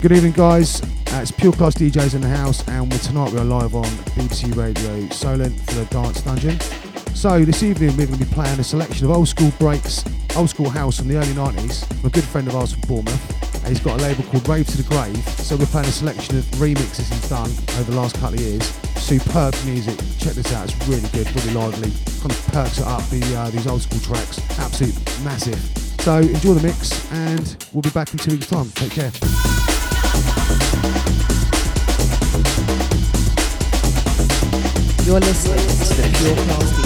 Good evening, guys. Uh, it's Pure Klass DJs in the house, and tonight we are live on BBC Radio Solent for the Dance Dungeon. So this evening we're going to be playing a selection of old school breaks, old school house from the early 90s. from a good friend of ours from Bournemouth. He's got a label called Rave to the Grave, so we're playing a selection of remixes he's done over the last couple of years. Superb music. Check this out. It's really good, really lively. Kind of perks it up. The uh, these old school tracks, absolute massive. So enjoy the mix, and we'll be back in two weeks' time. Take care. You're listening to the Pure Klass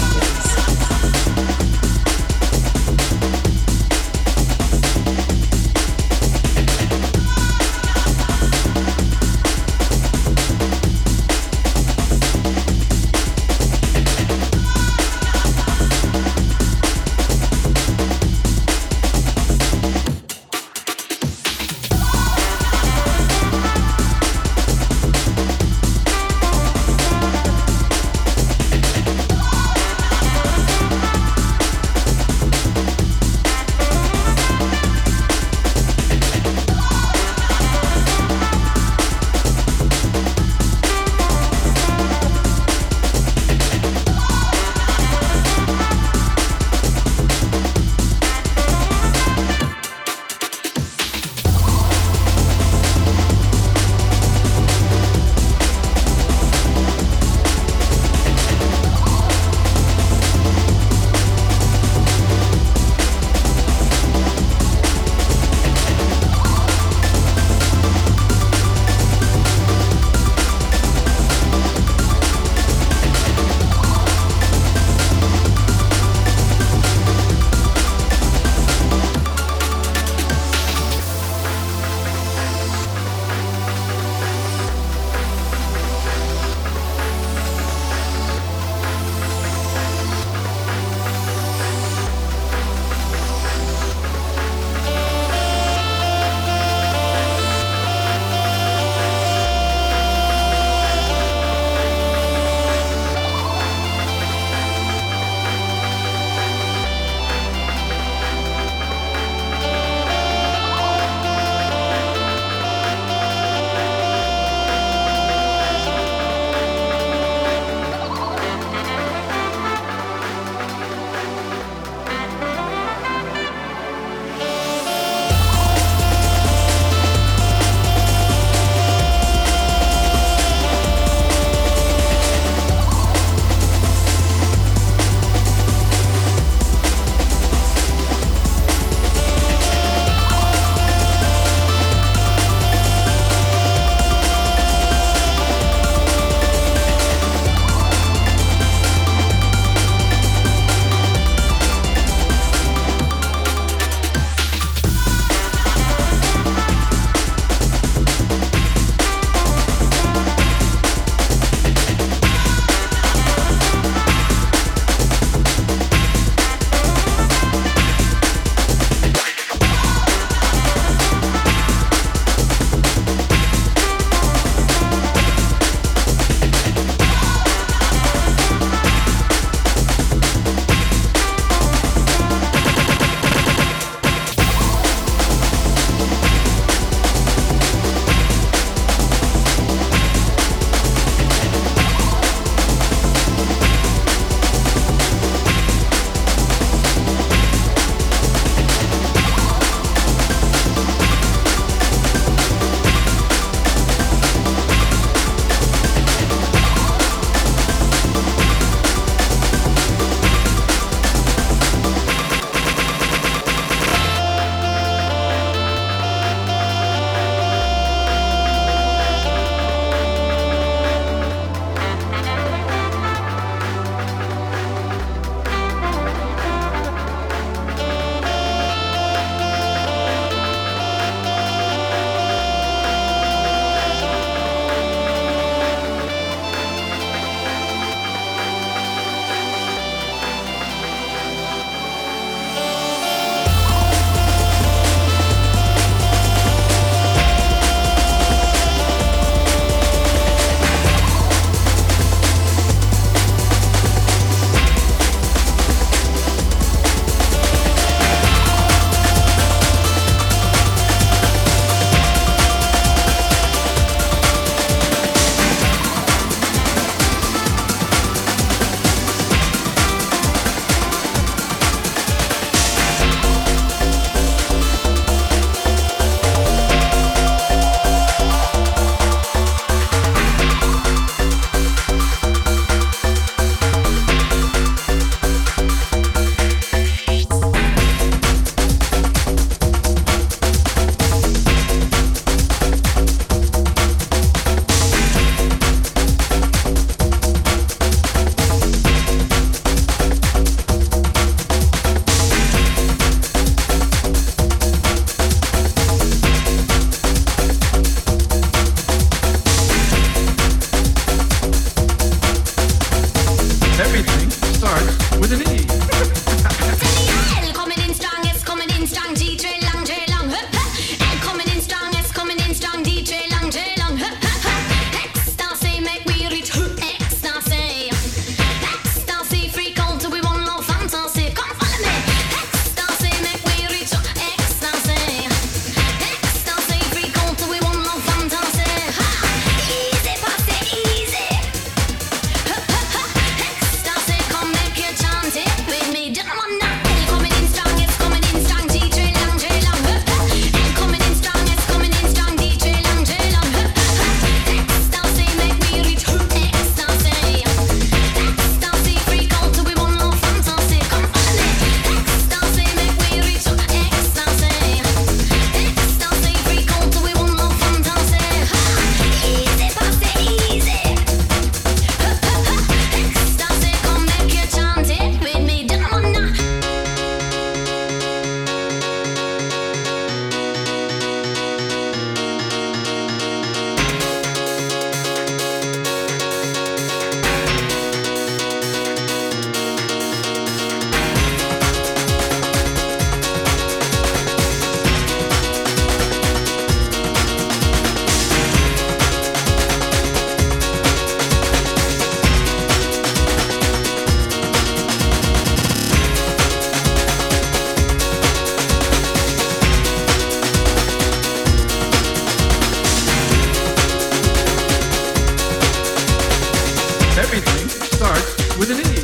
with an E.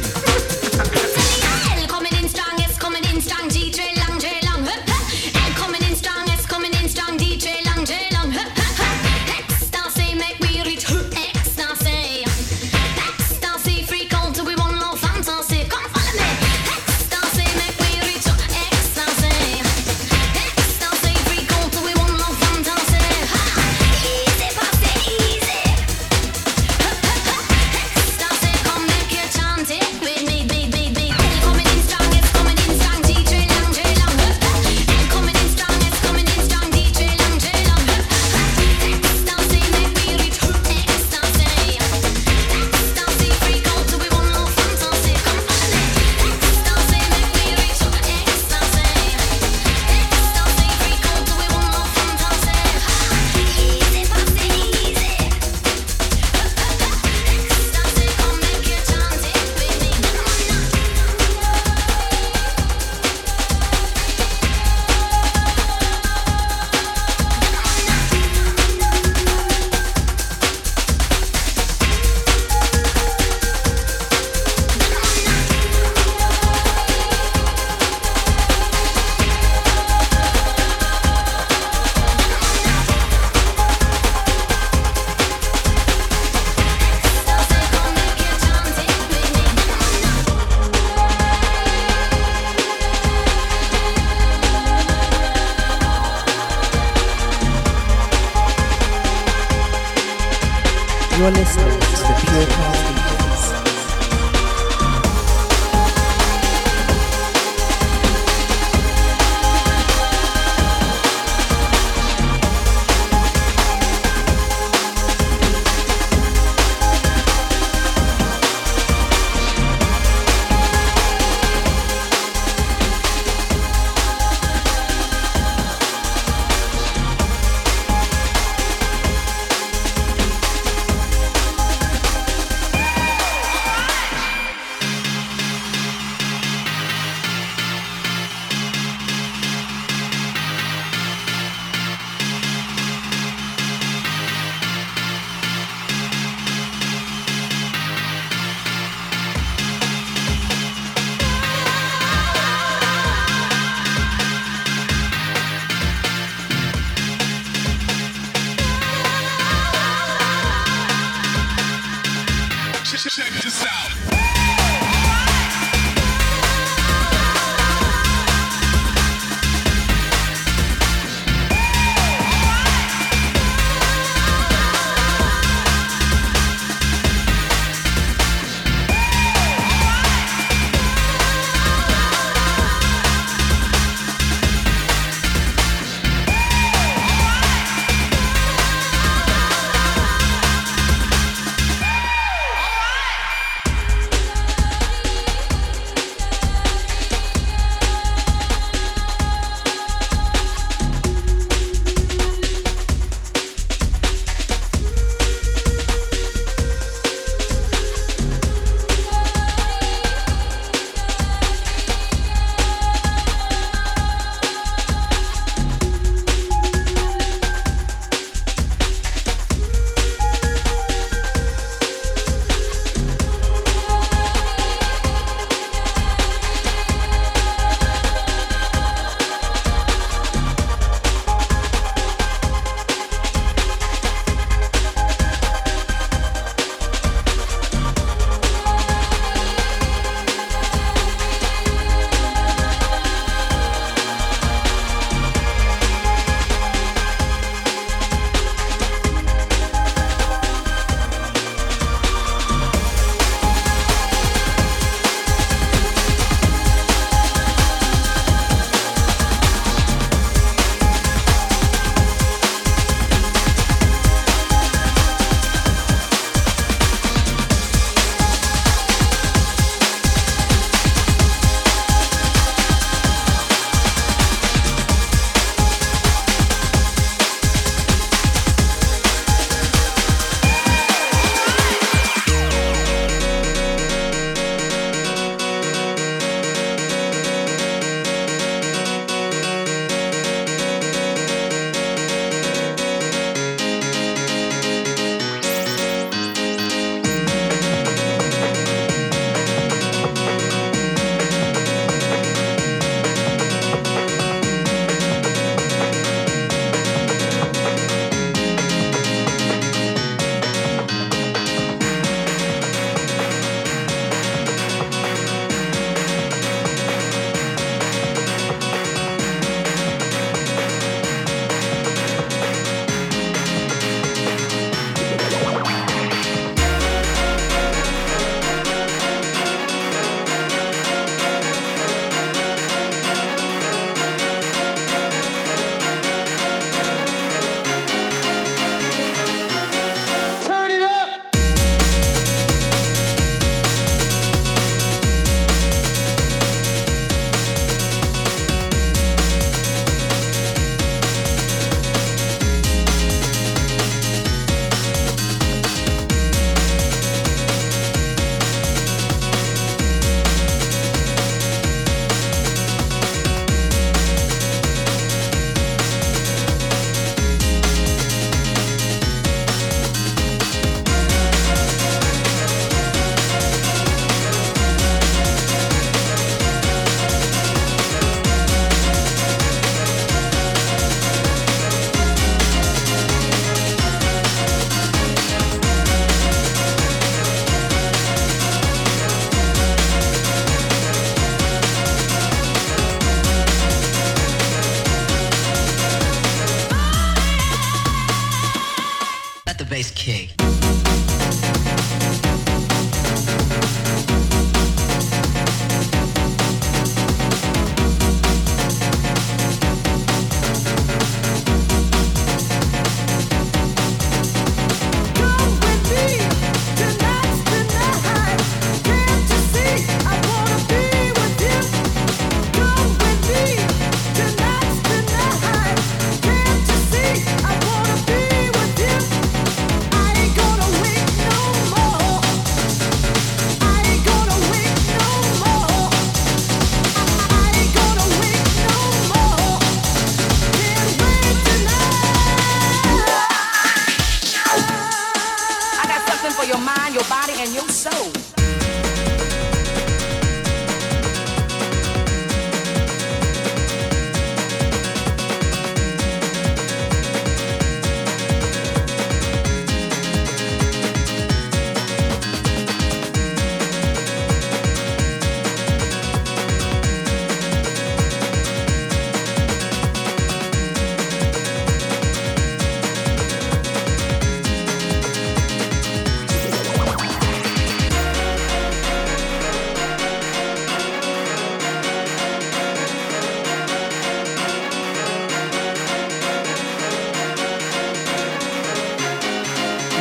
for your mind, your body, and your soul.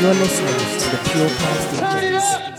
You're listening to the Pure Klass DJs.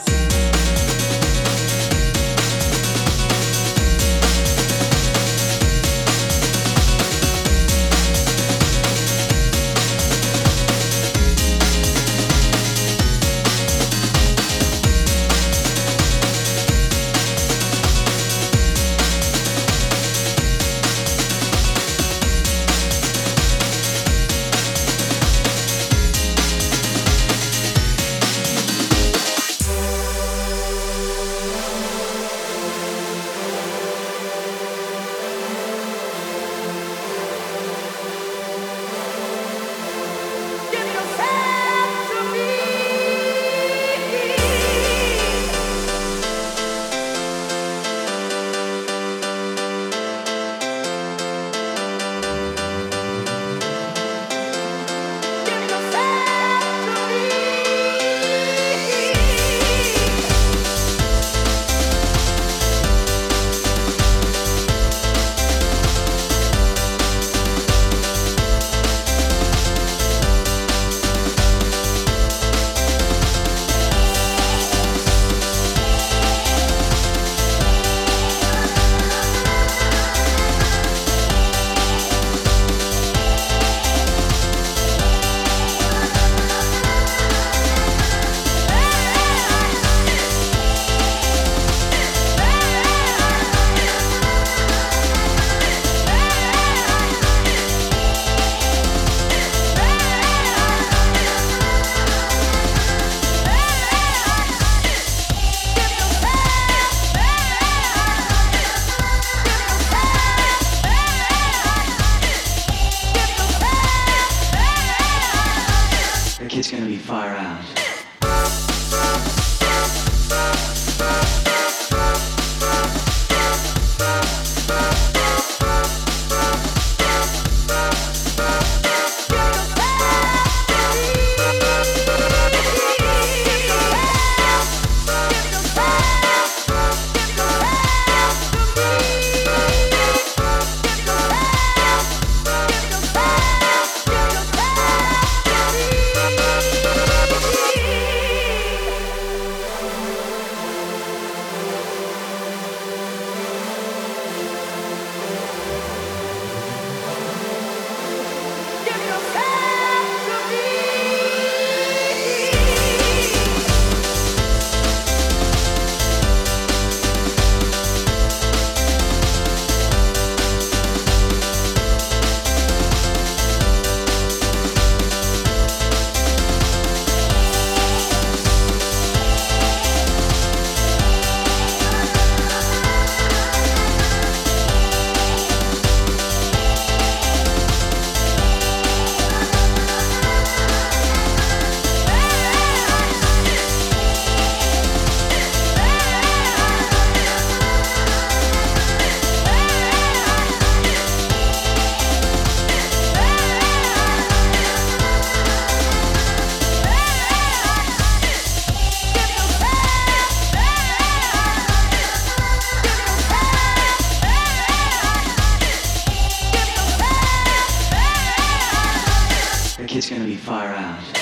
it's going to be far out.